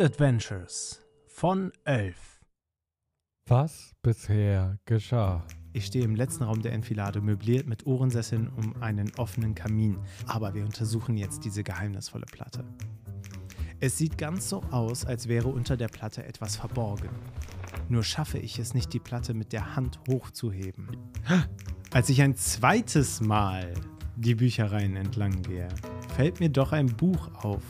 Textadventures von Elf. Was bisher geschah. Ich stehe im letzten Raum der Enfilade, möbliert mit Ohrensesseln um einen offenen Kamin. Aber wir untersuchen jetzt diese geheimnisvolle Platte. Es sieht ganz so aus, als wäre unter der Platte etwas verborgen. Nur schaffe ich es nicht, die Platte mit der Hand hochzuheben. Als ich ein zweites Mal die Büchereien entlang gehe, fällt mir doch ein Buch auf.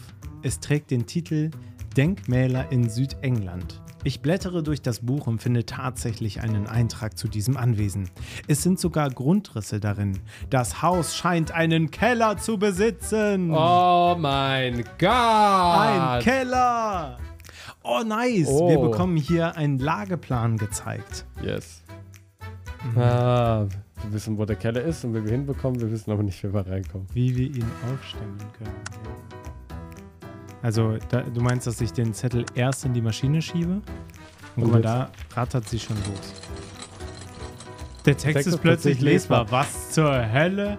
Es trägt den Titel Denkmäler in Südengland. Ich blättere durch das Buch und finde tatsächlich einen Eintrag zu diesem Anwesen. Es sind sogar Grundrisse darin. Das Haus scheint einen Keller zu besitzen. Oh mein Gott! Ein Keller! Oh, nice! Oh. Wir bekommen hier einen Lageplan gezeigt. Yes. Ah, wir wissen, wo der Keller ist und wie wir hinbekommen. Wir wissen aber nicht, wie wir reinkommen. Wie wir ihn aufstellen können. Also, da, du meinst, dass ich den Zettel erst in die Maschine schiebe? Und guck Und mal, jetzt- da rattert sie schon los. Der Text, Text ist ist plötzlich lesbar. lesbar. Was zur Hölle?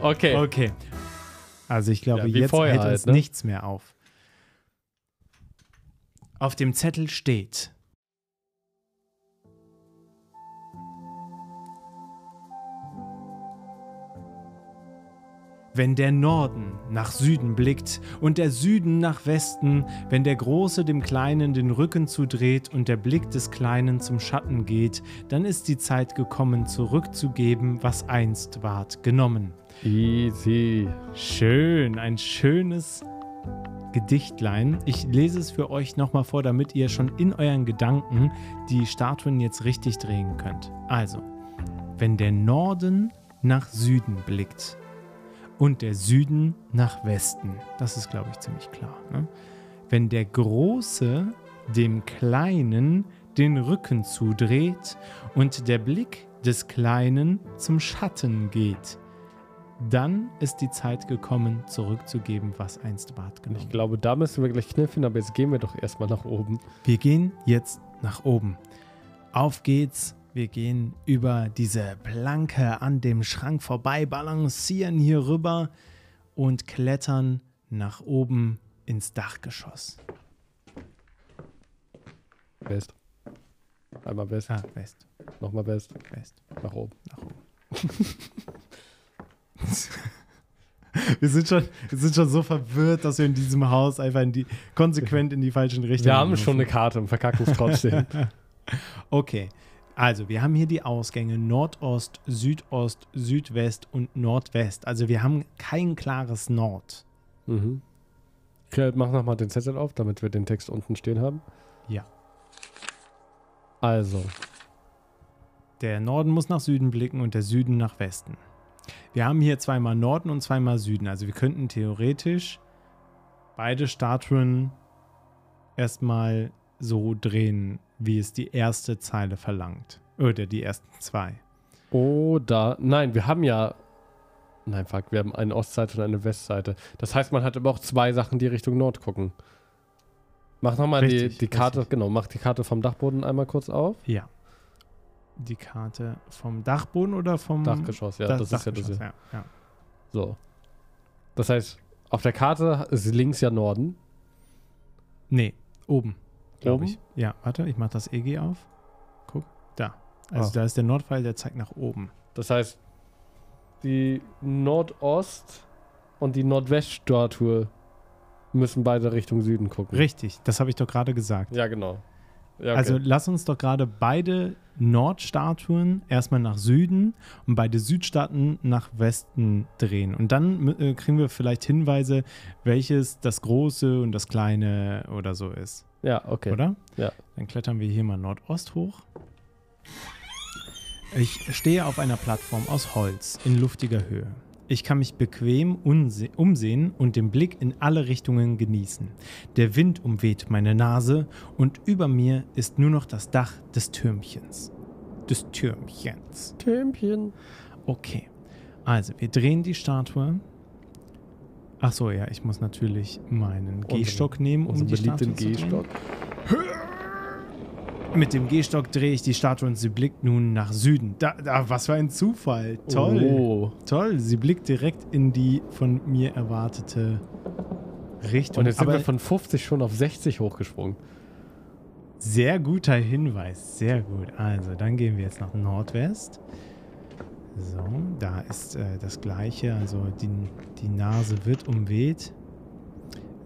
Okay. Okay. Also ich glaube, Ja, jetzt hält halt, uns ne? nichts mehr auf. Auf dem Zettel steht. Wenn der Norden nach Süden blickt und der Süden nach Westen, wenn der Große dem Kleinen den Rücken zudreht und der Blick des Kleinen zum Schatten geht, dann ist die Zeit gekommen, zurückzugeben, was einst ward genommen. Easy. Schön, ein schönes Gedichtlein. Ich lese es für euch nochmal vor, damit ihr schon in euren Gedanken die Statuen jetzt richtig drehen könnt. Also, wenn der Norden nach Süden blickt und der Süden nach Westen, das ist, glaube ich, ziemlich klar. Ne? Wenn der Große dem Kleinen den Rücken zudreht und der Blick des Kleinen zum Schatten geht, dann ist die Zeit gekommen, zurückzugeben, was einst ward genommen. Ich glaube, da müssen wir gleich kniffen, aber jetzt gehen wir doch erstmal nach oben. Wir gehen jetzt nach oben. Auf geht's. Wir gehen über diese Planke an dem Schrank vorbei, balancieren hier rüber und klettern nach oben ins Dachgeschoss. West. Einmal West, Ah, West, nochmal West, West, nach oben. nach oben. wir, sind schon, wir sind schon so verwirrt, dass wir in diesem Haus einfach in die, konsequent in die falschen Richtungen Wir haben schon eine Karte und verkacken es trotzdem. Okay, also wir haben hier die Ausgänge Nordost, Südost, Südwest und Nordwest. Also wir haben kein klares Nord. mhm. Okay, mach nochmal den Zettel auf, damit wir den Text unten stehen haben. Ja. Also, Der Norden muss nach Süden blicken und der Süden nach Westen. Wir haben hier zweimal Norden und zweimal Süden. Also wir könnten theoretisch beide Statuen erstmal so drehen, wie es die erste Zeile verlangt. Oder die ersten zwei. oder, nein, wir haben ja, nein, fuck, wir haben eine Ostseite und eine Westseite. Das heißt, man hat aber auch zwei Sachen, die Richtung Nord gucken. Mach nochmal die, die Karte, richtig. genau, mach die Karte vom Dachboden einmal kurz auf. Ja. Die Karte vom Dachboden oder vom Dachgeschoss, ja, Da- das ist ja das hier. ja, ja. So. Das heißt, auf der Karte ist links ja Norden. Nee, oben, glaube ich. Ja, warte, ich mache das EG auf. Guck, da. Also Ah. da ist der Nordpfeil, der zeigt nach oben. Das heißt, die Nordost- und die Nordweststatue müssen beide Richtung Süden gucken. Richtig, das habe ich doch gerade gesagt. Ja, genau. Ja, okay. Also lass uns doch gerade beide Nordstatuen erstmal nach Süden und beide Südstaaten nach Westen drehen. Und dann äh, kriegen wir vielleicht Hinweise, welches das große und das kleine oder so ist. Ja, okay. Oder? Ja. Dann klettern wir hier mal Nordost hoch. Ich stehe auf einer Plattform aus Holz in luftiger Höhe. Ich kann mich bequem umsehen und den Blick in alle Richtungen genießen. Der Wind umweht meine Nase und über mir ist nur noch das Dach des Türmchens. Des Türmchens. Türmchen. Okay. Also, wir drehen die Statue. Ach so, ja, ich muss natürlich meinen Gehstock nehmen, um Unseren die beliebten drehen. Gehstock. Mit dem Gehstock drehe ich die Statue und sie blickt nun nach Süden. Da, da, was für ein Zufall. Toll. Oh. Toll. Sie blickt direkt in die von mir erwartete Richtung. Und jetzt sind aber wir von 50 schon auf 60 hochgesprungen. sehr guter Hinweis, sehr gut. Also, dann gehen wir jetzt nach Nordwest. So, da ist äh, das gleiche. Also, die, die Nase wird umweht.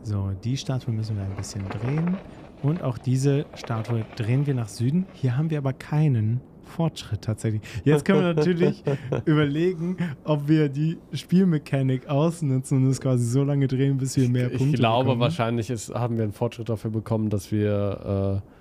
So, die Statue müssen wir ein bisschen drehen. Und auch diese Statue drehen wir nach Süden. Hier haben wir aber keinen Fortschritt tatsächlich. Jetzt können wir natürlich überlegen, ob wir die Spielmechanik ausnutzen und es quasi so lange drehen, bis wir mehr Punkte ich glaube, bekommen. wahrscheinlich ist, haben wir einen Fortschritt dafür bekommen, dass wir äh,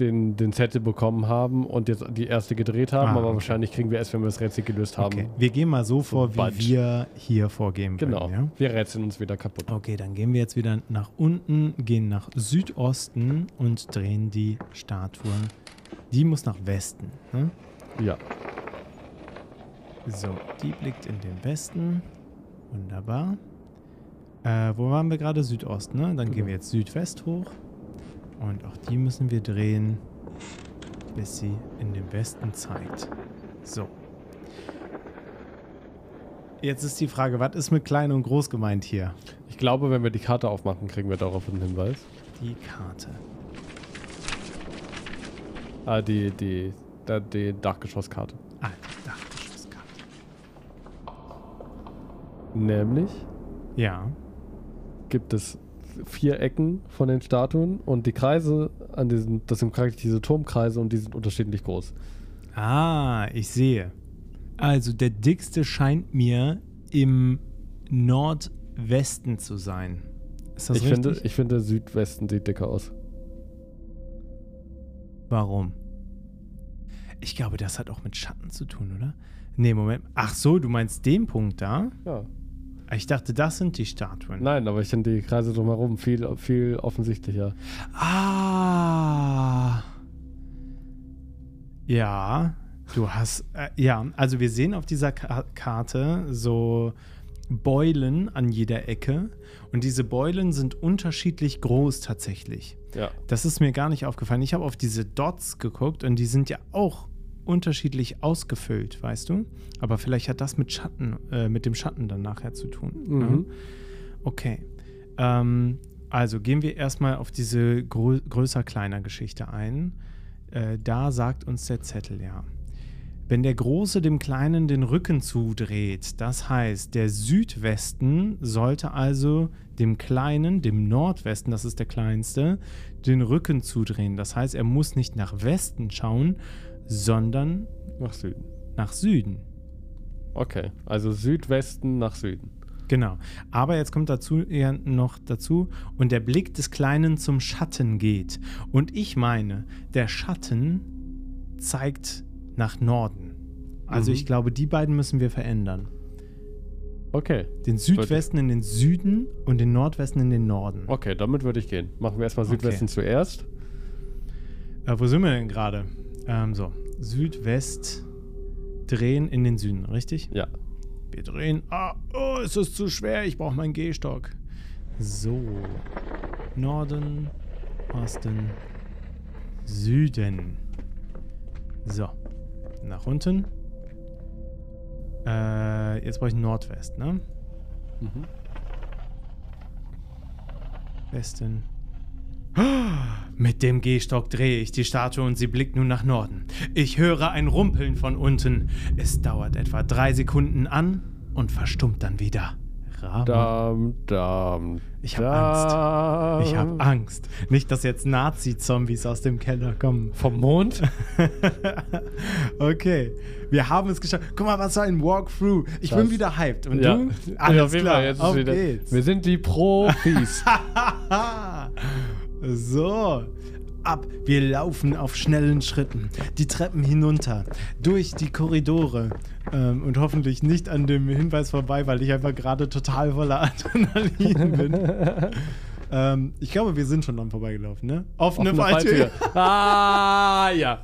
den, den Zettel bekommen haben und jetzt die erste gedreht haben. Ah, aber okay. wahrscheinlich kriegen wir erst, wenn wir das Rätsel gelöst haben. Okay, wir gehen mal so vor, wie Budge. wir hier vorgehen Genau. würden. Wir rätseln uns wieder kaputt. Ja? Okay, dann gehen wir jetzt wieder nach unten, gehen nach Südosten und drehen die Statuen. Die muss nach Westen. Ne? Ja. So, die blickt in den Westen. Wunderbar. Äh, wo waren wir gerade? Südost, ne? Dann gehen Genau. wir jetzt Südwest hoch. Und auch die müssen wir drehen, bis sie in den Westen zeigt. So. Jetzt ist die Frage, was ist mit klein und groß gemeint hier? Ich glaube, wenn wir die Karte aufmachen, kriegen wir darauf einen Hinweis. Die Karte. Ah, die, die, da, die Dachgeschosskarte. Ah, die Dachgeschosskarte. Nämlich Ja. gibt es vier Ecken von den Statuen und die Kreise an diesen, das sind praktisch diese Turmkreise und die sind unterschiedlich groß. Ah, ich sehe. Also der dickste scheint mir im Nordwesten zu sein. Ist das Ich richtig? finde, ich finde, Südwesten sieht dicker aus. Warum? Ich glaube, das hat auch mit Schatten zu tun, oder? Nee, Moment. Ach so, du meinst den Punkt da? Ja. Ich dachte, das sind die Statuen. Nein, aber ich finde die Kreise drumherum viel, viel offensichtlicher. Ah. Ja, du hast. Äh, ja, also wir sehen auf dieser Ka Karte so Beulen an jeder Ecke. Und diese Beulen sind unterschiedlich groß tatsächlich. Ja. Das ist mir gar nicht aufgefallen. Ich habe auf diese Dots geguckt und die sind ja auch unterschiedlich ausgefüllt, weißt du? Aber vielleicht hat das mit Schatten, äh, mit dem Schatten dann nachher zu tun. Mhm. Ne? Okay. Ähm, also gehen wir erstmal auf diese grö größer-kleiner Geschichte ein. Äh, da sagt uns der Zettel ja. Wenn der Große dem Kleinen den Rücken zudreht, das heißt, der Südwesten sollte also dem Kleinen, dem Nordwesten, das ist der kleinste, den Rücken zudrehen. Das heißt, er muss nicht nach Westen schauen, sondern Nach Süden. nach Süden. Okay, also Südwesten nach Süden. Genau. Aber jetzt kommt dazu eher noch dazu und der Blick des Kleinen zum Schatten geht. Und ich meine, der Schatten zeigt nach Norden. Also Mhm. ich glaube, die beiden müssen wir verändern. Okay, Den Südwesten in den Süden und den Nordwesten in den Norden. okay, damit würde ich gehen. Machen wir erstmal Okay. Südwesten zuerst. Äh, wo sind wir denn gerade? Ähm, so, Südwest drehen in den Süden, richtig? Ja. Wir drehen. Ah, oh, es ist zu schwer. Ich brauche meinen Gehstock. So. Norden, Osten, Süden. So. Nach unten. Äh, jetzt brauche ich Nordwest, ne? Mhm. Westen. Mit dem Gehstock drehe ich die Statue und sie blickt nun nach Norden. Ich höre ein Rumpeln von unten. Es dauert etwa drei Sekunden an und verstummt dann wieder. Dam, dam, Ich hab dam. Ich habe Angst. Nicht, dass jetzt Nazi-Zombies aus dem Keller kommen. Vom Mond? okay, wir haben es geschafft. Guck mal, was für ein Walkthrough. Ich Das- bin wieder hyped. Und ja. du? Ja, Alles jeden klar, Fall, jetzt auf wieder, geht's. Wir sind die Profis. so. Ab. Wir laufen auf schnellen Schritten. Die Treppen hinunter. Durch die Korridore. Ähm, und hoffentlich nicht an dem Hinweis vorbei, weil ich einfach gerade total voller Adrenalin bin. ähm, ich glaube, wir sind schon dran vorbeigelaufen, ne? Offene, Offene Falltür. Falltür. Ah, ja.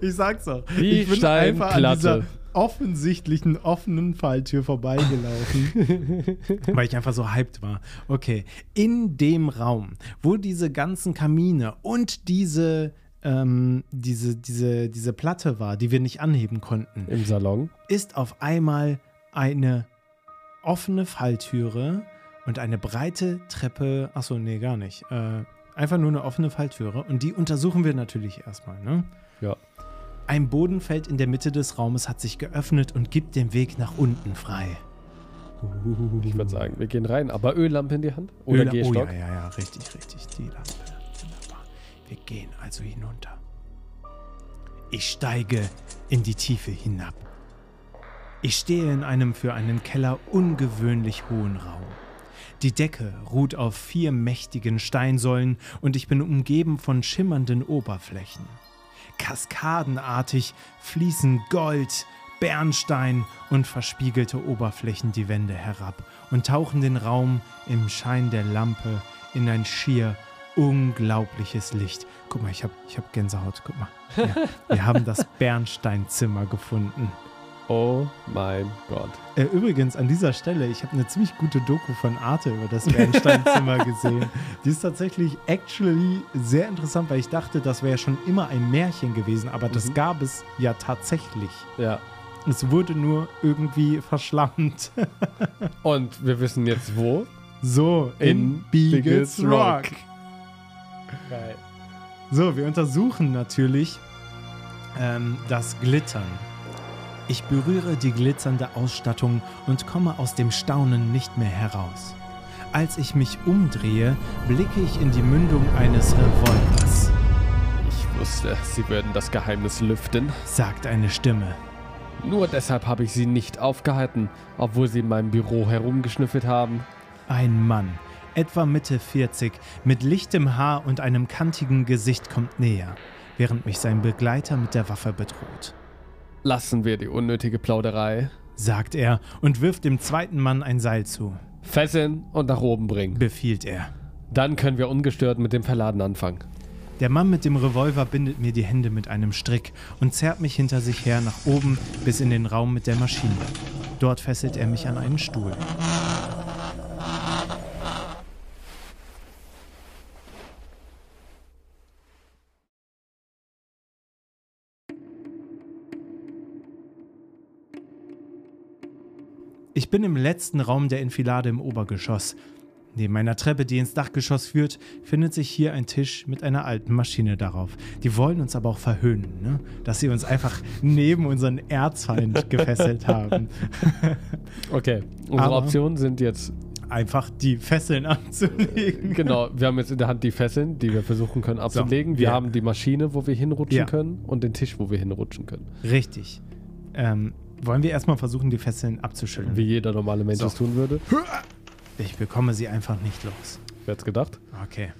Ich sag's doch. Die ich bin einfach an dieser offensichtlichen offenen Falltür vorbeigelaufen, weil ich einfach so hyped war. Okay, in dem Raum, wo diese ganzen Kamine und diese ähm, diese, diese, diese Platte war, die wir nicht anheben konnten, Im Salon. ist auf einmal eine offene Falltüre und eine breite Treppe. Achso, nee, gar nicht. Äh, einfach nur eine offene Falltüre. Und die untersuchen wir natürlich erstmal, ne? Ja. Ein Bodenfeld in der Mitte des Raumes hat sich geöffnet und gibt den Weg nach unten frei. Ich würde sagen, wir gehen rein. Aber Öllampe in die Hand? Oder Öl- oh Gehstock? ja, ja, ja, richtig, richtig. Die Lampe. Wunderbar. Wir gehen also hinunter. Ich steige in die Tiefe hinab. Ich stehe in einem für einen Keller ungewöhnlich hohen Raum. Die Decke ruht auf vier mächtigen Steinsäulen und ich bin umgeben von schimmernden Oberflächen. Kaskadenartig fließen Gold, Bernstein und verspiegelte Oberflächen die Wände herab und tauchen den Raum im Schein der Lampe in ein schier unglaubliches Licht. Guck mal, ich habe ich hab Gänsehaut. Guck mal. Ja, wir haben das Bernsteinzimmer gefunden. Oh mein Gott. Äh, übrigens, an dieser Stelle, ich habe eine ziemlich gute Doku von Arte über das Bernsteinzimmer gesehen. Die ist tatsächlich actually sehr interessant, weil ich dachte, das wäre schon immer ein Märchen gewesen, aber das Mhm. gab es ja tatsächlich. Ja. Es wurde nur irgendwie verschlammt. Und wir wissen jetzt wo. So, in, In Beagles Beagles Rock. Rock. Geil. So, wir untersuchen natürlich ähm, das Glittern. Ich berühre die glitzernde Ausstattung und komme aus dem Staunen nicht mehr heraus. Als ich mich umdrehe, blicke ich in die Mündung eines Revolvers, Ich wusste, sie würden das Geheimnis lüften. sagt eine Stimme. Nur deshalb habe ich sie nicht aufgehalten, obwohl sie in meinem Büro herumgeschnüffelt haben. Ein Mann, etwa Mitte 40, mit lichtem Haar und einem kantigen Gesicht kommt näher, während mich sein Begleiter mit der Waffe bedroht. Lassen wir die unnötige Plauderei. Sagt er und wirft dem zweiten Mann ein Seil zu. Fesseln und nach oben bringen. Befiehlt er. Dann können wir ungestört mit dem Verladen anfangen. Der Mann mit dem Revolver bindet mir die Hände mit einem Strick und zerrt mich hinter sich her nach oben bis in den Raum mit der Maschine. Dort fesselt er mich an einen Stuhl. Ich bin im letzten Raum der Enfilade im Obergeschoss. Neben einer Treppe, die ins Dachgeschoss führt, findet sich hier ein Tisch mit einer alten Maschine darauf. Die wollen uns aber auch verhöhnen, ne? dass sie uns einfach neben unseren Erzfeind gefesselt haben. Okay, unsere Aber- Optionen sind jetzt, Einfach die Fesseln anzulegen. genau, wir haben jetzt in der Hand die Fesseln, die wir versuchen können abzulegen. wir wir- haben die Maschine, wo wir hinrutschen Ja. können und den Tisch, wo wir hinrutschen können. Richtig. Ähm, wollen wir erstmal versuchen, die Fesseln abzuschütteln? Wie jeder normale Mensch So. es tun würde. Ich bekomme sie einfach nicht los. Wer hat's gedacht? Okay.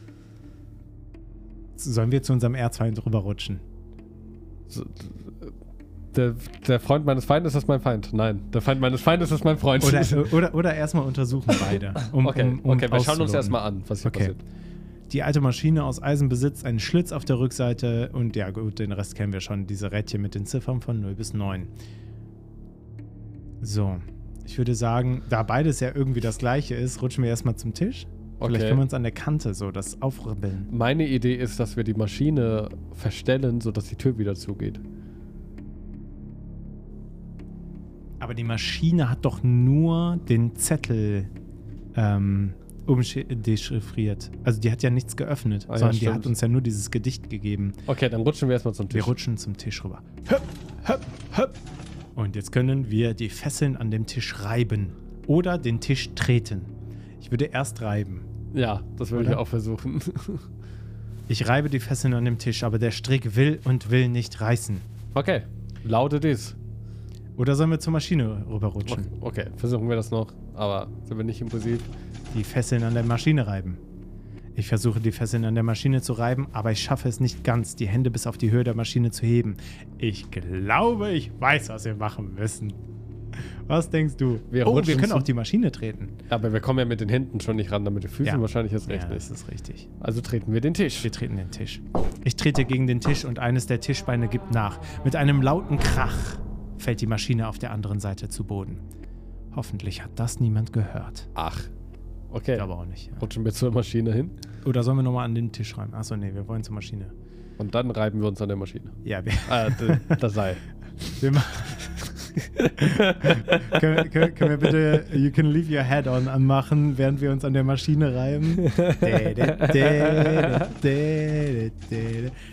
Sollen wir zu unserem Erzfeind rüberrutschen? So, Der, der Freund meines Feindes ist mein Feind. Nein, der Feind meines Feindes ist mein Freund. Oder, oder, oder erstmal untersuchen beide. Um, okay, um, um okay, wir schauen uns erstmal an, was hier Okay. passiert. Die alte Maschine aus Eisen besitzt einen Schlitz auf der Rückseite und ja gut, den Rest kennen wir schon. Diese Rädchen mit den Ziffern von 0 bis 9. So, ich würde sagen, da beides ja irgendwie das gleiche ist, rutschen wir erstmal zum Tisch. Vielleicht Okay. können wir uns an der Kante so das aufribbeln. Meine Idee ist, dass wir die Maschine verstellen, sodass die Tür wieder zugeht. Aber die Maschine hat doch nur den Zettel ähm, umdechiffriert. Also die hat ja nichts geöffnet, Ah ja, sondern die stimmt. hat uns ja nur dieses Gedicht gegeben. Okay, dann rutschen wir erstmal zum Wir Tisch. rutschen zum Tisch rüber. Höpp, höpp, höpp. Und jetzt können wir die Fesseln an dem Tisch reiben oder den Tisch treten. Ich würde erst reiben. Ja, das würde ich auch versuchen. Ich reibe die Fesseln an dem Tisch, aber der Strick will und will nicht reißen. Okay, lautet dies. Oder sollen wir zur Maschine rüberrutschen? Okay, versuchen wir das noch, aber sind wir nicht impulsiv. Die Fesseln an der Maschine reiben. Ich versuche die Fesseln an der Maschine zu reiben, aber ich schaffe es nicht ganz, die Hände bis auf die Höhe der Maschine zu heben. Ich glaube, ich weiß, was wir machen müssen. Was denkst du? Wir oh, wir können auch die Maschine treten. Aber wir kommen ja mit den Händen schon nicht ran, damit die Füße Ja. wahrscheinlich erst recht ja, nicht. das ist richtig. Also treten wir den Tisch. Wir treten den Tisch. Ich trete gegen den Tisch und eines der Tischbeine gibt nach. Mit einem lauten Krach fällt die Maschine auf der anderen Seite zu Boden. Hoffentlich hat das niemand gehört. Ach, Ich okay. glaube auch nicht. Rutschen wir zur Maschine hin Oder sollen wir nochmal an den Tisch reiben? Achso, nee, wir wollen zur Maschine. und dann reiben wir uns an der Maschine. Ja, wir, Äh, d- das sei. wir, können, können, können wir bitte You Can Leave Your Head On anmachen, während wir uns an der Maschine reiben?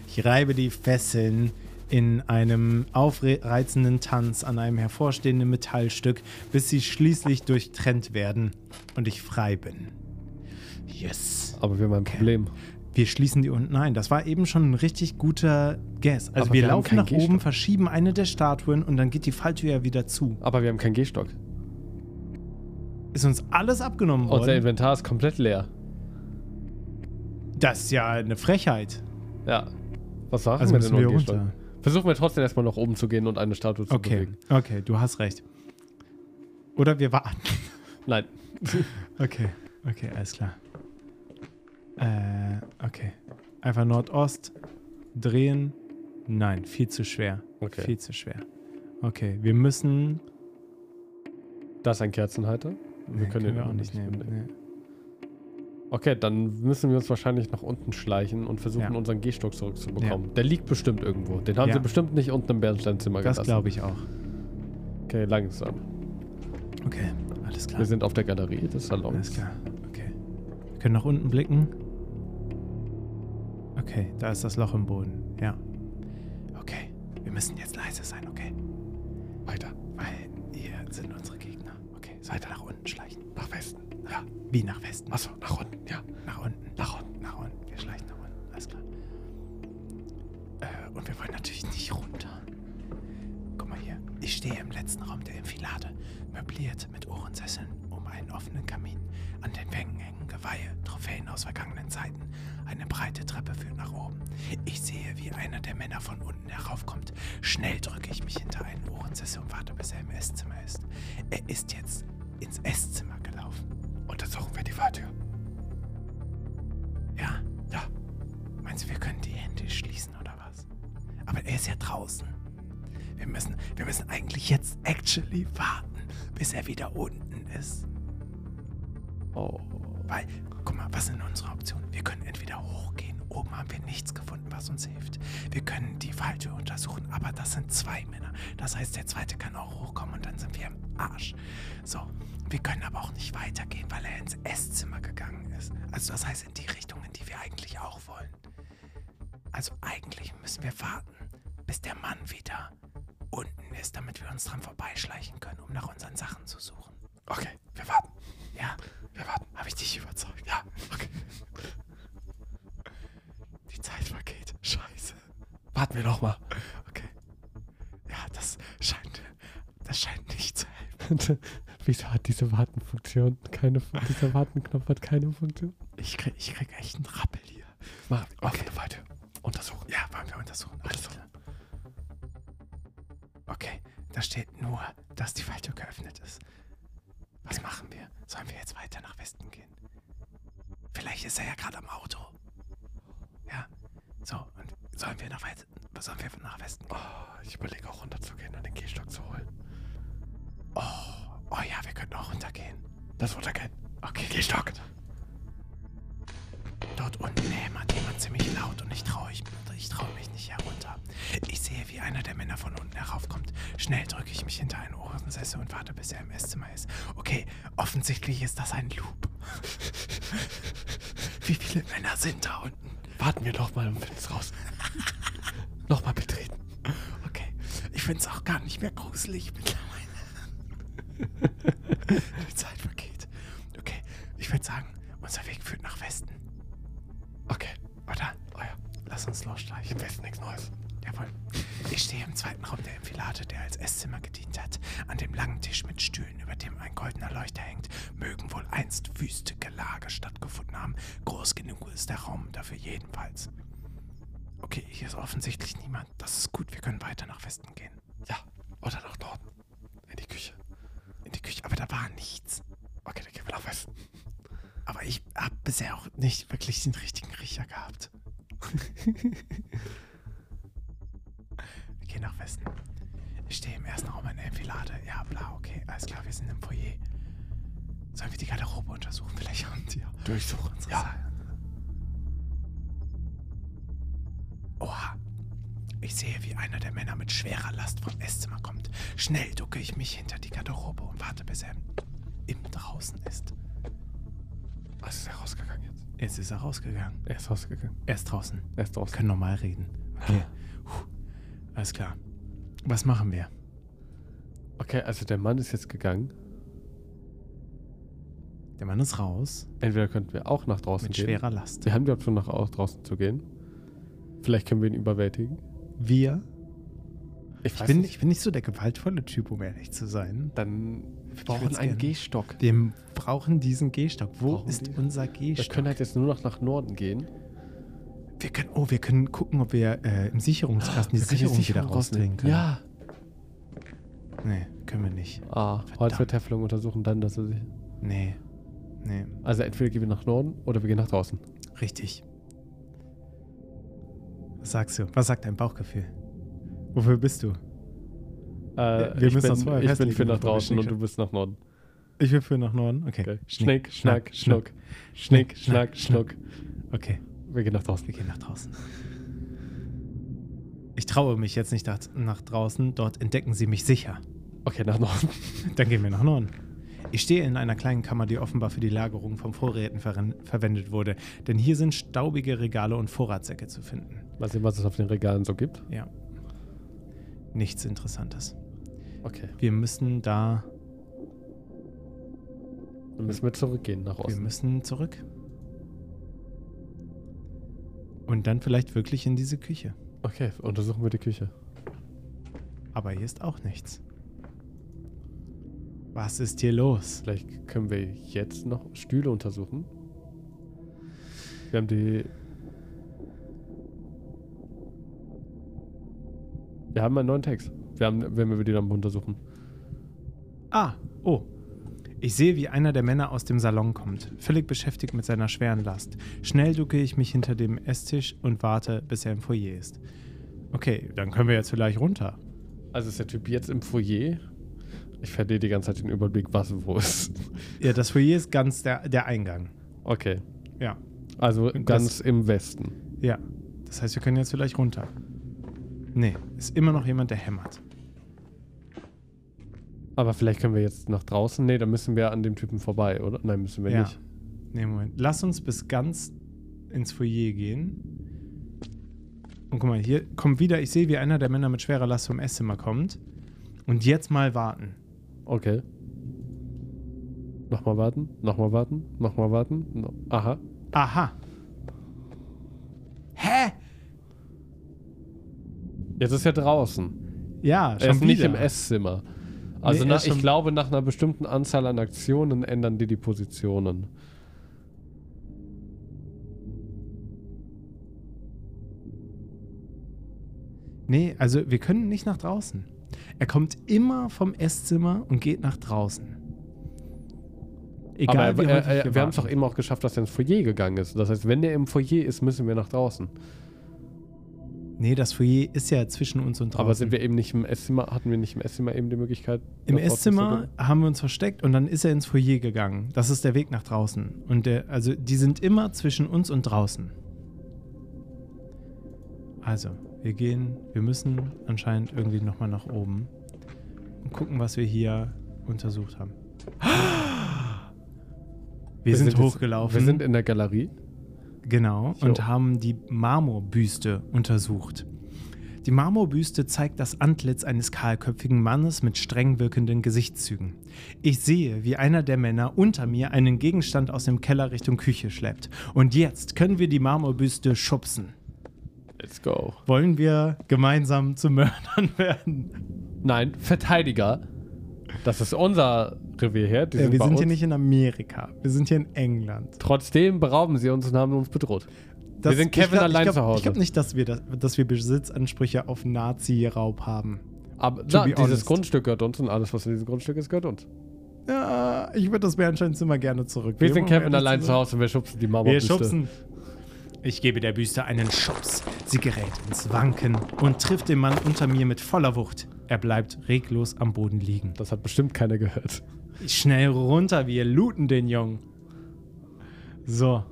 Ich reibe die Fesseln in einem aufreizenden Tanz an einem hervorstehenden Metallstück, bis sie schließlich durchtrennt werden und ich frei bin. Yes. Aber wir haben ein Problem. Wir schließen die unten ein. Das war eben schon ein richtig guter Guess. Also wir, wir laufen nach oben, verschieben eine der Statuen und dann geht die Falltür ja wieder zu. Aber wir haben keinen Gehstock. Ist uns alles abgenommen Unser worden. Inventar ist komplett leer. Das ist ja eine Frechheit. Ja. Was sagen Also wir denn wir runter. Versuchen wir trotzdem erstmal nach oben zu gehen und eine Statue zu Okay, bewegen. okay, du hast recht. Oder wir warten. Nein. Okay, okay, alles klar. Äh, okay. Einfach Nordost, drehen. Nein, viel zu schwer. Okay. Viel zu schwer. Okay, wir müssen. Da ist ein Kerzenhalter. Wir Nee, können den wir auch nicht nehmen. mitnehmen. Nee. Okay, dann müssen wir uns wahrscheinlich nach unten schleichen und versuchen, Ja. unseren Gehstock zurückzubekommen. Der liegt bestimmt irgendwo. Den haben Ja. sie bestimmt nicht unten im Bernsteinzimmer Das gelassen. glaube ich auch. Okay, langsam. Okay, alles klar. Wir sind auf der Galerie des Salons. Alles klar. Okay. Wir können nach unten blicken. Okay, da ist das Loch im Boden. Ja. Okay. Wir müssen jetzt leise sein, okay? Weiter. Weil ihr sind unsere Weiter nach unten schleichen. Nach Westen. Ja. Wie nach Westen? Achso, nach unten. Ja. Nach unten. Nach unten. Nach unten. Wir schleichen nach unten. Alles klar. Äh, und wir wollen natürlich nicht runter. Guck mal hier. Ich stehe im letzten Raum der Enfilade, möbliert mit Ohrensesseln um einen offenen Kamin. An den Wängen hängen Geweihe, Trophäen aus vergangenen Zeiten. Eine breite Treppe führt nach oben. Ich sehe, wie einer der Männer von unten heraufkommt. Schnell drücke ich mich hinter einen Ohrensessel und warte, bis er im Esszimmer ist. Er ist jetzt ins Esszimmer gelaufen. Untersuchen wir die Falltür. Ja, ja. Meinst du, wir können die Hände schließen oder was? Aber er ist ja draußen. Wir müssen, wir müssen eigentlich jetzt actually warten, bis er wieder unten ist. Oh. Weil, guck mal, was sind unsere Optionen? Wir können entweder hochgehen, oben haben wir nichts gefunden, was uns hilft. Wir können die Falltür untersuchen, aber das sind zwei Männer. Das heißt, der zweite kann auch hochkommen und dann sind wir im Arsch. So, wir können aber auch nicht weitergehen, weil er ins Esszimmer gegangen ist. Also das heißt in die Richtung, in die wir eigentlich auch wollen. Also eigentlich müssen wir warten, bis der Mann wieder unten ist, damit wir uns dran vorbeischleichen können, um nach unseren Sachen zu suchen. Okay, wir warten. Ja, wir warten. Habe ich dich überzeugt? Warten wir noch mal. Okay. Ja, das scheint, das scheint nicht zu helfen. Wieso hat diese Wartenfunktion keine Fun- Dieser Wartenknopf hat keine Funktion. Ich krieg, ich krieg echt einen Rappel hier. Mach Okay. Gruselig mittlerweile. Die Zeit vergeht. Okay, ich würde sagen, unser Weg führt nach Westen. Okay. Oder? Oh ja. Lass uns losstreichen. Im Westen nichts Neues. Jawohl. Ich stehe im zweiten Raum der Enfilade, der als Esszimmer gedient hat. An dem langen Tisch mit Stühlen, über dem ein goldener Leuchter hängt, mögen wohl einst wüste Gelage stattgefunden haben. Groß genug ist der Raum dafür jedenfalls. Okay, hier ist offensichtlich niemand. Das ist gut, wir können weiter nach Westen gehen. Ja. Oder nach Norden. In die Küche. In die Küche, aber da war nichts. Okay, dann gehen wir nach Westen. Aber ich habe bisher auch nicht wirklich den richtigen Riecher gehabt. wir gehen nach Westen. Ich stehe im ersten Raum einer Enfilade. Ja, bla, okay. Alles klar, wir sind im Foyer. Sollen wir die Garderobe untersuchen? Vielleicht haben die ja Durchsuchen. Ja. Oha. Ich sehe, wie einer der Männer mit schwerer Last vom Esszimmer kommt. Schnell ducke ich mich hinter die Garderobe und warte, bis er im draußen ist. Was ist er rausgegangen jetzt? Jetzt ist er rausgegangen. Er ist rausgegangen. Er ist draußen. Er ist Wir draußen. können normal reden. Okay. Puh. Alles klar. Was machen wir? Okay, also der Mann ist jetzt gegangen. Der Mann ist raus Entweder könnten wir auch nach draußen mit gehen. schwerer Last. Wir haben die Option, nach au- draußen zu gehen. Vielleicht können wir ihn überwältigen. Wir? Ich Ich bin, ich bin nicht so der gewaltvolle Typ, um ehrlich zu sein. Dann wir brauchen einen. Gehstock. Wir brauchen diesen Gehstock. Wo Brauchen ist die? unser Wir Gehstock? können halt jetzt nur noch nach Norden gehen. wir können, oh, wir können gucken, ob wir äh, im Sicherungskasten die Wir können Sicherung wieder rausdrehen können. Ja. Nee, können wir nicht. Ah, Holzvertäfelung untersuchen dann, dass er sich. Nee. Nee, Also entweder gehen wir nach Norden oder wir gehen nach draußen. richtig. Was sagst du? Was sagt dein Bauchgefühl? Wofür bist du? Äh, wir ich müssen bin, uns vorher ich bin für nach draußen und du bist nach Norden. Ich will für nach Norden. Okay. Okay. Schnick, schnack, schnuck. Schnick, Schnick, schnack, schnuck. Okay, Wir gehen nach draußen. wir gehen nach draußen. Ich traue mich jetzt nicht nach, nach draußen. Dort entdecken sie mich sicher. Okay, nach Norden. Dann gehen wir nach Norden. Ich stehe in einer kleinen Kammer, die offenbar für die Lagerung von Vorräten verren- verwendet wurde. Denn hier sind staubige Regale und Vorratssäcke zu finden. Mal sehen, was es auf den Regalen so gibt. Ja. Nichts Interessantes. Okay. Wir müssen da. Dann müssen wir zurückgehen nach Wir Osten. müssen zurück. Und dann vielleicht wirklich in diese Küche. Okay, untersuchen wir die Küche. Aber hier ist auch nichts. Was ist hier los? Vielleicht können wir jetzt noch Stühle untersuchen. Wir haben die. Wir haben einen neuen Text. Wir haben, wenn wir die dann untersuchen. Ah, oh. Ich sehe, wie einer der Männer aus dem Salon kommt, völlig beschäftigt mit seiner schweren Last. Schnell ducke ich mich hinter dem Esstisch und warte, bis er im Foyer ist. Okay, dann können wir jetzt vielleicht runter. Also ist der Typ jetzt im Foyer. Ich verliere die ganze Zeit den Überblick, was wo ist. Ja, das Foyer ist ganz der, der Eingang. Okay. Ja, Also Das- ganz im Westen. ja. Das heißt, wir können jetzt vielleicht runter. Nee, ist immer noch jemand, der hämmert. Aber vielleicht können wir jetzt nach draußen. Nee, dann müssen wir an dem Typen vorbei, oder? Nein, müssen wir Ja. nicht. Nee, Moment. Lass uns bis ganz ins Foyer gehen. Und guck mal, hier kommt wieder, ich sehe, wie einer der Männer mit schwerer Last vom Esszimmer kommt. Und jetzt mal warten. Okay. Nochmal warten, nochmal warten, nochmal warten. No. Aha. Aha. Hä? Jetzt ist er draußen. Ja, schon Er ist nicht wieder. im Esszimmer. Also Nee, nach, ich glaube, nach einer bestimmten Anzahl an Aktionen ändern die die Positionen. Nee, also wir können nicht nach draußen. Er kommt immer vom Esszimmer und geht nach draußen. Egal, Aber wie er, häufig er, wir haben es doch eben auch geschafft, dass er ins Foyer gegangen ist. Das heißt, wenn der im Foyer ist, müssen wir nach draußen. Nee, das Foyer ist ja zwischen uns und draußen. Aber sind wir eben nicht im Esszimmer, hatten wir nicht im Esszimmer eben die Möglichkeit? Im Esszimmer haben wir uns versteckt und dann ist er ins Foyer gegangen. Das ist der Weg nach draußen. Und der, also die sind immer zwischen uns und draußen. Also, wir gehen, wir müssen anscheinend irgendwie nochmal nach oben und gucken, was wir hier untersucht haben. Wir, sind, jetzt- hochgelaufen. Wir sind in der Galerie. Genau, Jo. und haben die Marmorbüste untersucht. Die Marmorbüste zeigt das Antlitz eines kahlköpfigen Mannes mit streng wirkenden Gesichtszügen. Ich sehe, wie einer der Männer unter mir einen Gegenstand aus dem Keller Richtung Küche schleppt. Und jetzt können wir die Marmorbüste schubsen. Let's go. Wollen wir gemeinsam zu Mördern werden? Nein, Verteidiger. Das ist unser Revier hier. Die Ja, wir bei sind hier uns. nicht in Amerika. Wir sind hier in England. Trotzdem berauben sie uns und haben uns bedroht. Das- sind Kevin glaub, allein glaub, zu Hause. Ich glaube nicht, dass wir, das, dass wir Besitzansprüche auf Nazi-Raub haben. Aber na, dieses honest. Grundstück gehört uns und alles, was in diesem Grundstück ist, gehört uns. Ja, ich würde das Bärensteinzimmer gerne zurück. Wir sind Kevin allein zu Hause und wir schubsen die Wir Marmorbüste. schubsen. Ich gebe der Büste einen Schubs. Sie gerät ins Wanken und trifft den Mann unter mir mit voller Wucht. Er bleibt reglos am Boden liegen. Das hat bestimmt keiner gehört. Schnell runter, wir looten den Jungen. So.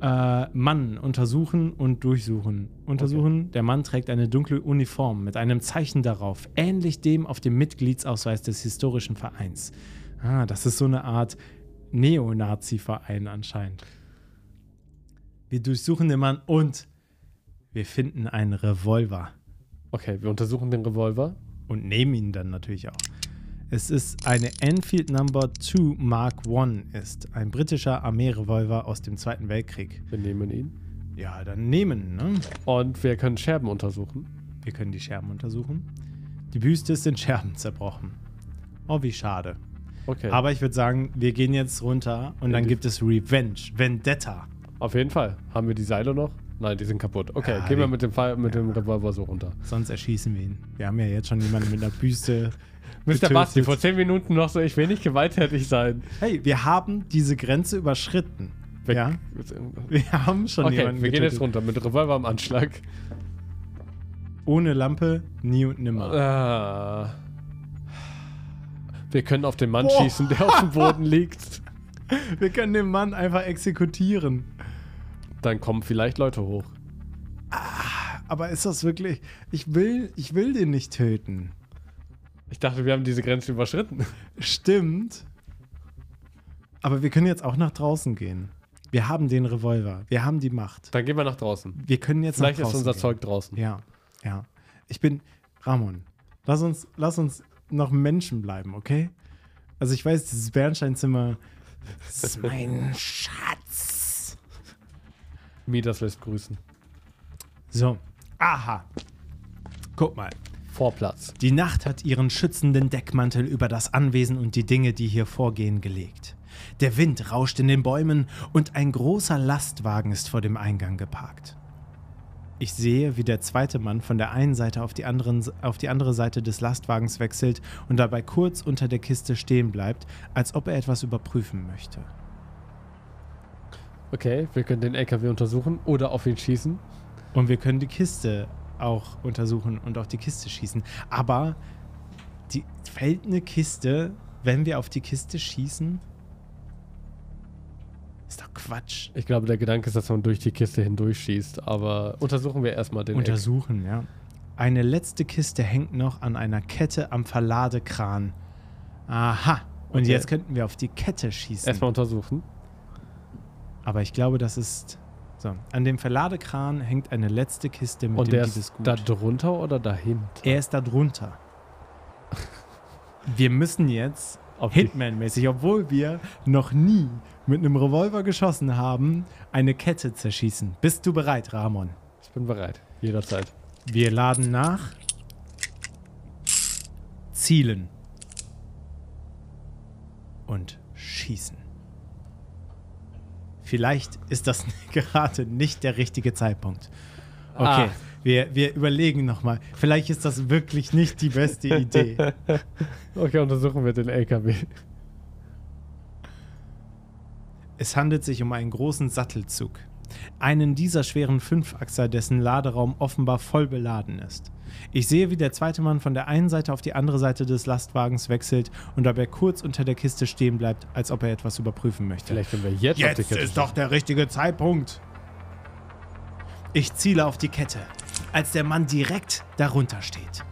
Äh, Mann untersuchen und durchsuchen. Untersuchen, der Mann trägt eine dunkle Uniform mit einem Zeichen darauf, ähnlich dem auf dem Mitgliedsausweis des historischen Vereins. Ah, das ist so eine Art Neonazi-Verein anscheinend. Wir durchsuchen den Mann und wir finden einen Revolver Okay, wir untersuchen den Revolver. und nehmen ihn dann natürlich auch. Es ist eine Enfield Number 2 Mark I ist ein britischer Armeerevolver aus dem Zweiten Weltkrieg. Wir nehmen ihn. Ja, dann nehmen, ne? Und wir können Scherben untersuchen. Wir können die Scherben untersuchen. Die Büste ist in Scherben zerbrochen. Oh, wie schade. Okay. Aber ich würde sagen, wir gehen jetzt runter und In dann gibt es Revenge, Vendetta. Auf jeden Fall. Haben wir die Seile noch? Nein, die sind kaputt. Okay, Ja, gehen wir mit dem, Fall, mit dem Revolver so runter. Sonst erschießen wir ihn. Wir haben ja jetzt schon jemanden mit einer Büste. Mr. Basti, vor 10 Minuten noch so, ich will nicht gewalttätig sein. Hey, wir haben diese Grenze überschritten. Weg- Ja, wir haben schon Okay, jemanden wir gehen jetzt runter mit Revolver am Anschlag. Ohne Lampe, nie und nimmer. Ah. Wir können auf den Mann Boah. schießen, der auf dem Boden liegt. Wir können den Mann einfach exekutieren. Dann kommen vielleicht Leute hoch. Aber ist das wirklich. Ich will, ich will den nicht töten. Ich dachte, wir haben diese Grenze überschritten. Stimmt. Aber wir können jetzt auch nach draußen gehen. Wir haben den Revolver. Wir haben die Macht. Dann gehen wir nach draußen. Wir können jetzt Vielleicht nach ist draußen unser gehen. Zeug draußen. Ja, ja. Ich bin. Ramon, lass uns, lass uns noch Menschen bleiben, okay? Also ich weiß, dieses Bernsteinzimmer. Das ist mein Schatz. Midas lässt grüßen. So. Aha. Guck mal. Vorplatz. Die Nacht hat ihren schützenden Deckmantel über das Anwesen und die Dinge, die hier vorgehen, gelegt. Der Wind rauscht in den Bäumen und ein großer Lastwagen ist vor dem Eingang geparkt. Ich sehe, wie der zweite Mann von der einen Seite auf die, anderen, auf die andere Seite des Lastwagens wechselt und dabei kurz unter der Kiste stehen bleibt, als ob er etwas überprüfen möchte. Okay, wir können den LKW untersuchen oder auf ihn schießen. Und wir können die Kiste auch untersuchen und auf die Kiste schießen. Aber die fällt eine Kiste, wenn wir auf die Kiste schießen? Ist doch Quatsch. Ich glaube, der Gedanke ist, dass man durch die Kiste hindurchschießt. Aber untersuchen wir erstmal den Untersuchen, ja. Eine letzte Kiste hängt noch an einer Kette am Verladekran. Aha. Und Okay. jetzt könnten wir auf die Kette schießen. Erstmal untersuchen. Aber ich glaube, das ist. So. An dem Verladekran hängt eine letzte Kiste mit Und dem der ist da drunter oder dahinter? Er ist da drunter. Wir müssen jetzt Hitman-mäßig, obwohl wir noch nie mit einem Revolver geschossen haben, eine Kette zerschießen. Bist du bereit, Ramon? Ich bin bereit. Jederzeit. Wir laden nach. Zielen. Und schießen. Vielleicht ist das gerade nicht der richtige Zeitpunkt. Okay, Ah. Wir, wir überlegen nochmal. Vielleicht ist das wirklich nicht die beste Idee. Okay, untersuchen wir den LKW. Es handelt sich um einen großen Sattelzug. Einen dieser schweren Fünfachser, dessen Laderaum offenbar voll beladen ist. Ich sehe, wie der zweite Mann von der einen Seite auf die andere Seite des Lastwagens wechselt und dabei kurz unter der Kiste stehen bleibt, als ob er etwas überprüfen möchte. Vielleicht können wir jetzt, auf die Jetzt ist doch der richtige Zeitpunkt. Ich ziele auf die Kette, als der Mann direkt darunter steht.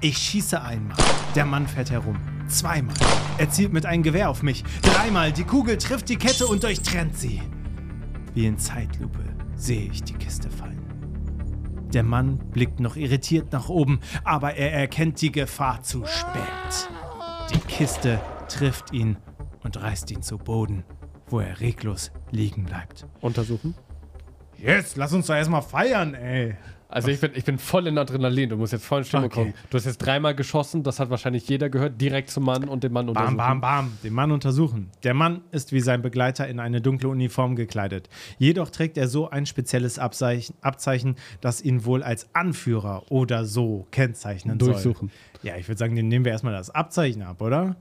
Ich schieße einmal. Der Mann fährt herum. Zweimal. Er zielt mit einem Gewehr auf mich. Dreimal. Die Kugel trifft die Kette und durchtrennt sie. Wie in Zeitlupe sehe ich die Kiste fallen. Der Mann blickt noch irritiert nach oben, aber er erkennt die Gefahr zu spät. Die Kiste trifft ihn und reißt ihn zu Boden, wo er reglos liegen bleibt. untersuchen. Jetzt, lass uns doch erstmal feiern, ey. Also ich bin, ich bin voll in Adrenalin. Du musst jetzt voll in Stimmung Okay. kommen. Du hast jetzt dreimal geschossen, das hat wahrscheinlich jeder gehört, direkt zum Mann und den Mann Bam, untersuchen. bam, bam. Den Mann untersuchen. Der Mann ist wie sein Begleiter in eine dunkle Uniform gekleidet. Jedoch trägt er so ein spezielles Abzeichen, Abzeichen das ihn wohl als Anführer oder so kennzeichnen Durchsuchen. soll. Ja, ich würde sagen, den nehmen wir erstmal das Abzeichen ab, oder?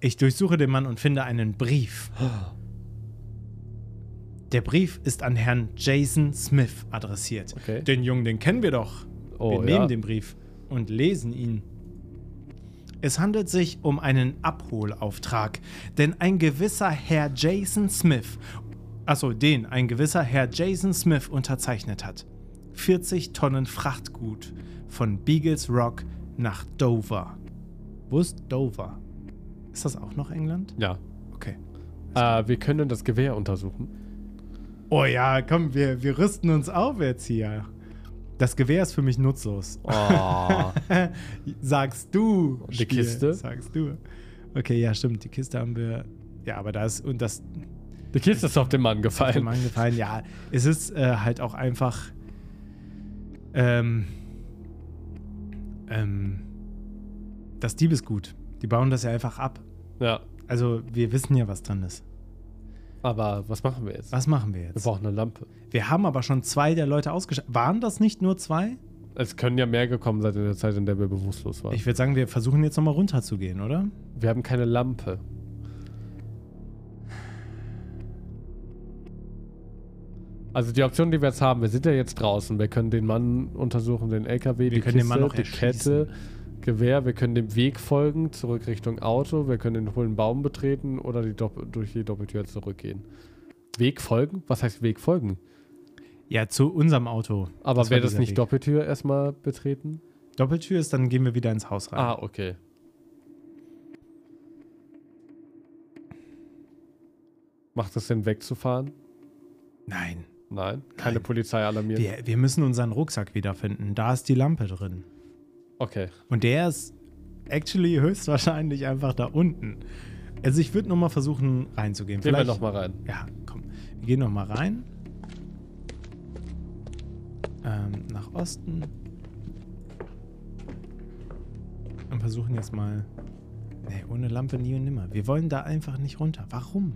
Ich durchsuche den Mann und finde einen Brief. Der Brief ist an Herrn Jason Smith adressiert. Okay. Den Jungen, den kennen wir doch. Oh, wir ja. nehmen den Brief und lesen ihn. Es handelt sich um einen Abholauftrag, denn ein gewisser Herr Jason Smith achso, den ein gewisser Herr Jason Smith unterzeichnet hat. 40 Tonnen Frachtgut von Beagles Rock nach Dover. Wo ist Dover? Ist das auch noch England? Ja. Okay. Äh, wir können das Gewehr untersuchen. Oh ja, komm, wir, wir rüsten uns auf jetzt hier. Das Gewehr ist für mich nutzlos. Oh. Sagst du. Und die Spiel, Kiste? Sagst du. Okay, ja, stimmt. Die Kiste haben wir. Ja, aber da ist. Und das. Die Kiste ist auf den Mann Dem gefallen. Mann gefallen. Ja, es ist äh, halt auch einfach. Ähm. Ähm. Das Diebesgut. Die bauen das ja einfach ab. Ja. Also, wir wissen ja, was drin ist. Aber was machen wir jetzt? Was machen wir Wir jetzt? brauchen eine Lampe. Wir haben aber schon zwei der Leute ausgeschaltet. Waren das nicht nur zwei? Es können ja mehr gekommen sein in der Zeit, in der wir bewusstlos waren. Ich würde sagen, wir versuchen jetzt nochmal runterzugehen, oder? wir haben keine Lampe. Also die Option, die wir jetzt haben, wir sind ja jetzt draußen. Wir können den Mann untersuchen, den LKW, die können den Kiste, Mann noch die erschießen. Kette, Gewehr. Wir können dem Weg folgen, zurück Richtung Auto. Wir können den hohlen Baum betreten oder die durch die Doppeltür zurückgehen. Weg folgen? Was heißt Weg folgen? Ja, zu unserem Auto. Aber wäre das nicht Weg. Doppeltür erstmal betreten? Doppeltür ist, dann gehen wir wieder ins Haus rein. Ah, okay. Macht es Sinn, wegzufahren? Nein. Nein. Keine Nein. Polizei alarmieren. Wir, wir müssen unseren Rucksack wiederfinden. Da ist die Lampe drin. Okay. Und der ist actually höchstwahrscheinlich einfach da unten. Also ich würde nochmal versuchen reinzugehen. Gehen wir Vielleicht- nochmal rein. Ja, komm. Wir gehen nochmal rein. Ähm, nach Osten. Und versuchen jetzt mal. Nee, ohne Lampe nie und nimmer. Wir wollen da einfach nicht runter. Warum?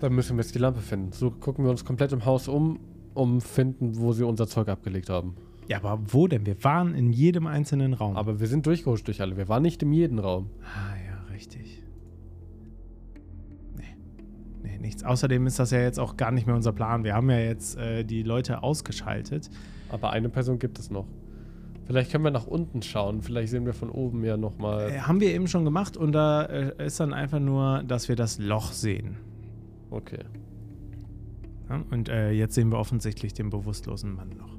Dann müssen wir jetzt die Lampe finden. So gucken wir uns komplett im Haus um, um finden, wo sie unser Zeug abgelegt haben. Ja, aber wo denn? Wir waren in jedem einzelnen Raum. Aber wir sind durchgerutscht durch alle. Wir waren nicht in jedem Raum. Ah, ja, richtig. Nee. Nee, nichts. Außerdem ist das ja jetzt auch gar nicht mehr unser Plan. Wir haben ja jetzt äh, die Leute ausgeschaltet. Aber eine Person gibt es noch. Vielleicht können wir nach unten schauen. Vielleicht sehen wir von oben ja nochmal. Äh, haben wir eben schon gemacht und da äh, ist dann einfach nur, dass wir das Loch sehen. Okay. Ja? Und äh, jetzt sehen wir offensichtlich den bewusstlosen Mann noch.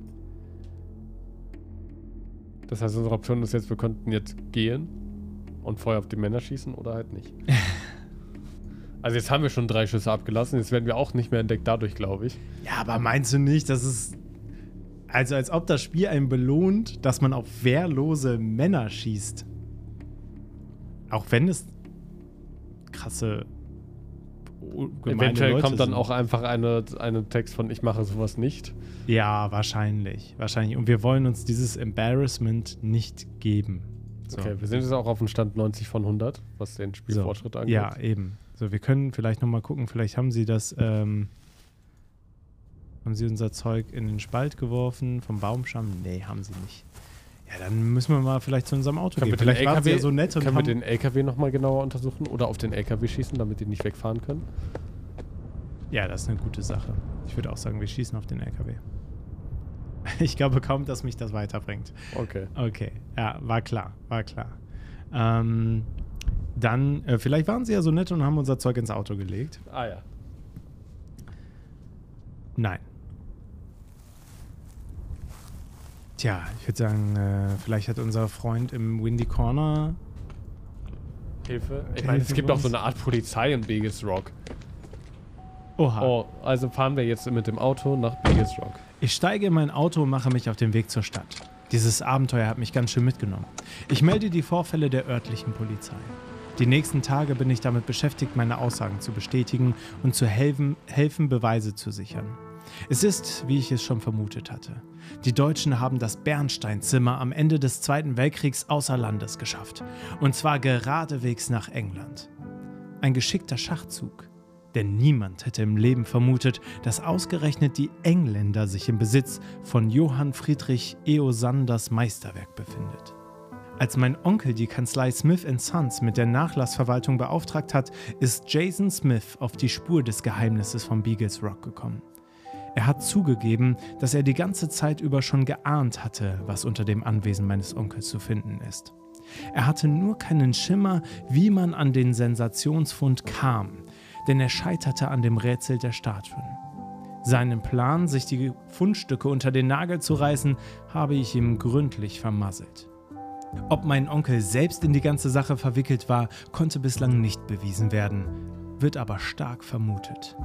Das heißt, unsere Option ist jetzt, wir könnten jetzt gehen und Feuer auf die Männer schießen oder halt nicht. also jetzt haben wir schon drei Schüsse abgelassen. Jetzt werden wir auch nicht mehr entdeckt dadurch, glaube ich. Ja, aber meinst du nicht, dass es. Also, als ob das Spiel einen belohnt, dass man auf wehrlose Männer schießt. Auch wenn es krasse. Eventuell Leute kommt dann sind. auch einfach eine, eine Text von Ich mache sowas nicht. Ja, wahrscheinlich. Wahrscheinlich. Und wir wollen uns dieses Embarrassment nicht geben. So. Okay, wir sind jetzt auch auf dem Stand 90 von 100, was den so. Spielfortschritt angeht. Ja, eben. So, wir können vielleicht nochmal gucken, vielleicht haben sie das, ähm, haben sie unser Zeug in den Spalt geworfen vom Baumstamm? Nee, haben sie nicht. Ja, dann müssen wir mal vielleicht zu unserem Auto Können gehen. Vielleicht waren sie LKW ja so nett und Können wir den LKW nochmal genauer untersuchen oder auf den LKW schießen, damit die nicht wegfahren können? Ja, das ist eine gute Sache. Ich würde auch sagen, wir schießen auf den LKW. Ich glaube kaum, dass mich das weiterbringt. Okay. Okay, ja, war klar, war klar. Ähm, dann, äh, vielleicht waren sie ja so nett und haben unser Zeug ins Auto gelegt. Ah ja. Nein. Tja, ich würde sagen, äh, vielleicht hat unser Freund im Windy Corner. Hilfe. Ich meine, es gibt auch so eine Art Polizei in Biggest Rock. Oha. Oh, also fahren wir jetzt mit dem Auto nach Biggest Rock. Ich steige in mein Auto und mache mich auf den Weg zur Stadt. Dieses Abenteuer hat mich ganz schön mitgenommen. Ich melde die Vorfälle der örtlichen Polizei. Die nächsten Tage bin ich damit beschäftigt, meine Aussagen zu bestätigen und zu helfen, helfen, Beweise zu sichern. Es ist, wie ich es schon vermutet hatte. Die Deutschen haben das Bernsteinzimmer am Ende des Zweiten Weltkriegs außer Landes geschafft. Und zwar geradewegs nach England. Ein geschickter Schachzug. Denn niemand hätte im Leben vermutet, dass ausgerechnet die Engländer sich im Besitz von Johann Friedrich Eosanders Meisterwerk befindet. Als mein Onkel die Kanzlei Smith Sons mit der Nachlassverwaltung beauftragt hat, ist Jason Smith auf die Spur des Geheimnisses von Beagles Rock gekommen. Er hat zugegeben, dass er die ganze Zeit über schon geahnt hatte, was unter dem Anwesen meines Onkels zu finden ist. Er hatte nur keinen Schimmer, wie man an den Sensationsfund kam, denn er scheiterte an dem Rätsel der Statuen. Seinen Plan, sich die Fundstücke unter den Nagel zu reißen, habe ich ihm gründlich vermasselt. Ob mein Onkel selbst in die ganze Sache verwickelt war, konnte bislang nicht bewiesen werden, wird aber stark vermutet.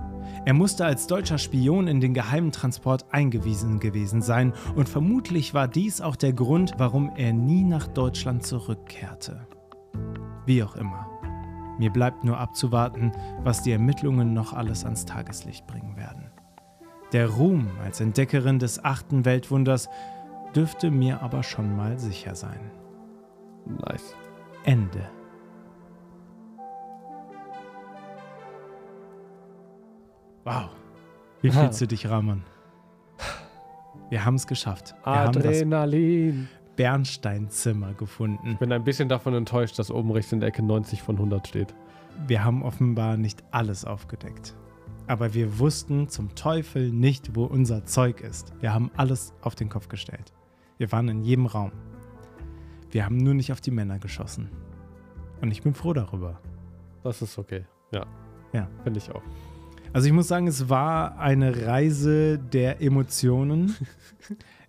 Er musste als deutscher Spion in den geheimen Transport eingewiesen gewesen sein und vermutlich war dies auch der Grund, warum er nie nach Deutschland zurückkehrte. Wie auch immer. Mir bleibt nur abzuwarten, was die Ermittlungen noch alles ans Tageslicht bringen werden. Der Ruhm als Entdeckerin des achten Weltwunders dürfte mir aber schon mal sicher sein. Nice. Ende. Wow. Wie Aha. fühlst du dich, Ramon? Wir haben es geschafft. Wir haben das Adrenalin. Bernsteinzimmer gefunden. Ich bin ein bisschen davon enttäuscht, dass oben rechts in der Ecke 90 von 100 steht. Wir haben offenbar nicht alles aufgedeckt. Aber wir wussten zum Teufel nicht, wo unser Zeug ist. Wir haben alles auf den Kopf gestellt. Wir waren in jedem Raum. Wir haben nur nicht auf die Männer geschossen. Und ich bin froh darüber. Das ist okay. Ja. Ja. Finde ich auch. Also ich muss sagen, es war eine Reise der Emotionen.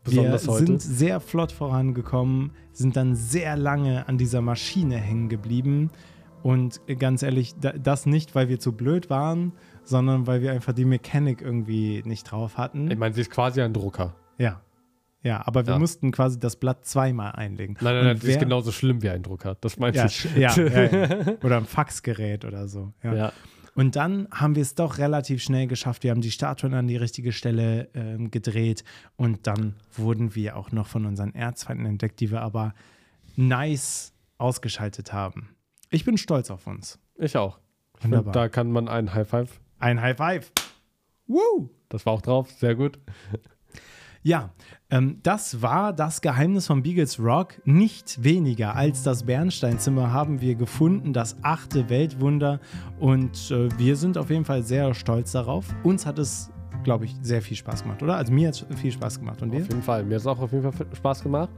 Wir Besonders heute. sind sehr flott vorangekommen, sind dann sehr lange an dieser Maschine hängen geblieben. Und ganz ehrlich, da- das nicht, weil wir zu blöd waren, sondern weil wir einfach die Mechanik irgendwie nicht drauf hatten. Ich meine, sie ist quasi ein Drucker. Ja. Ja, aber wir Ja. mussten quasi das Blatt zweimal einlegen. Nein, nein, nein, sie ist genauso schlimm wie ein Drucker. Das meinst ja, du? sch- ja, ja, ja. Oder ein Faxgerät oder so. Ja. Und dann haben wir es doch relativ schnell geschafft. Wir haben die Statuen an die richtige Stelle ähm, gedreht und dann wurden wir auch noch von unseren Erzfeinden entdeckt, die wir aber nice ausgeschaltet haben. Ich bin stolz auf uns. Ich auch. Ich find, Wunderbar. da kann man einen High Five. Ein High Five. Woo! Das war auch drauf. Sehr gut. Ja, ähm, das war das Geheimnis von Beagles Rock. Nicht weniger als das Bernsteinzimmer haben wir gefunden, das achte Weltwunder. Und äh, wir sind auf jeden Fall sehr stolz darauf. Uns hat es, glaube ich, sehr viel Spaß gemacht, oder? Also mir hat es viel Spaß gemacht. Und dir? Auf jeden Fall. Mir hat es auch auf jeden Fall Spaß gemacht.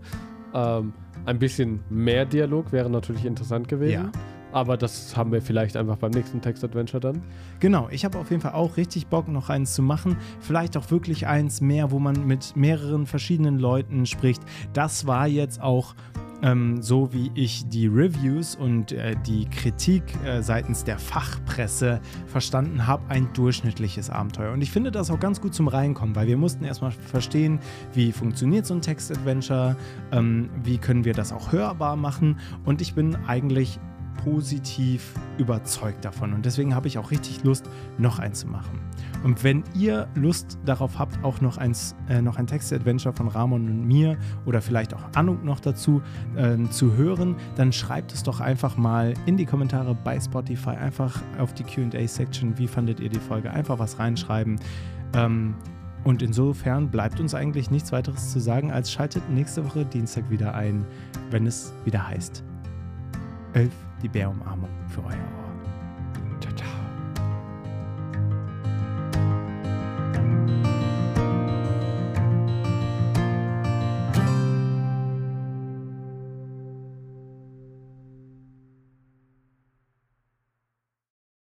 Ähm, ein bisschen mehr Dialog wäre natürlich interessant gewesen. Ja. Aber das haben wir vielleicht einfach beim nächsten Text-Adventure dann. Genau, ich habe auf jeden Fall auch richtig Bock, noch eins zu machen. Vielleicht auch wirklich eins mehr, wo man mit mehreren verschiedenen Leuten spricht. Das war jetzt auch ähm, so, wie ich die Reviews und äh, die Kritik äh, seitens der Fachpresse verstanden habe, ein durchschnittliches Abenteuer. Und ich finde das auch ganz gut zum Reinkommen, weil wir mussten erstmal verstehen, wie funktioniert so ein Text-Adventure, ähm, wie können wir das auch hörbar machen. Und ich bin eigentlich positiv überzeugt davon. Und deswegen habe ich auch richtig Lust, noch eins zu machen. Und wenn ihr Lust darauf habt, auch noch, eins, äh, noch ein Text-Adventure von Ramon und mir oder vielleicht auch Anuk noch dazu äh, zu hören, dann schreibt es doch einfach mal in die Kommentare bei Spotify, einfach auf die QA-Section. Wie fandet ihr die Folge? Einfach was reinschreiben. Ähm, und insofern bleibt uns eigentlich nichts weiteres zu sagen, als schaltet nächste Woche Dienstag wieder ein, wenn es wieder heißt. Elf, die Bärumarmung für euer Ohr.